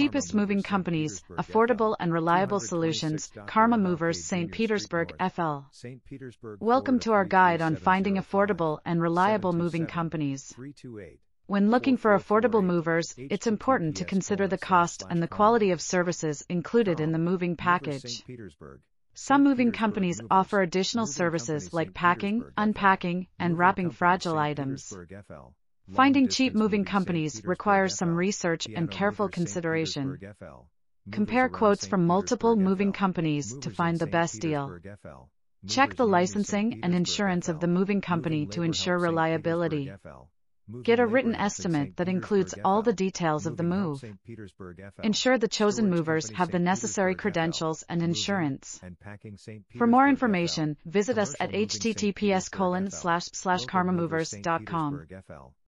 cheapest moving companies, affordable and reliable solutions, Karma Movers St. Petersburg FL. Welcome to our guide on finding affordable and reliable moving companies. When looking for affordable movers, it's important to consider the cost and the quality of services included in the moving package. Some moving companies offer additional services like packing, unpacking, and wrapping fragile items. Finding cheap moving companies requires some research and careful consideration. Compare quotes from multiple moving companies to find the best deal. Check the licensing and insurance of the moving company to ensure reliability. Get a written estimate that includes all the details of the move. Ensure the chosen movers have the necessary credentials and insurance. For more information, visit us at https://karmamovers.com.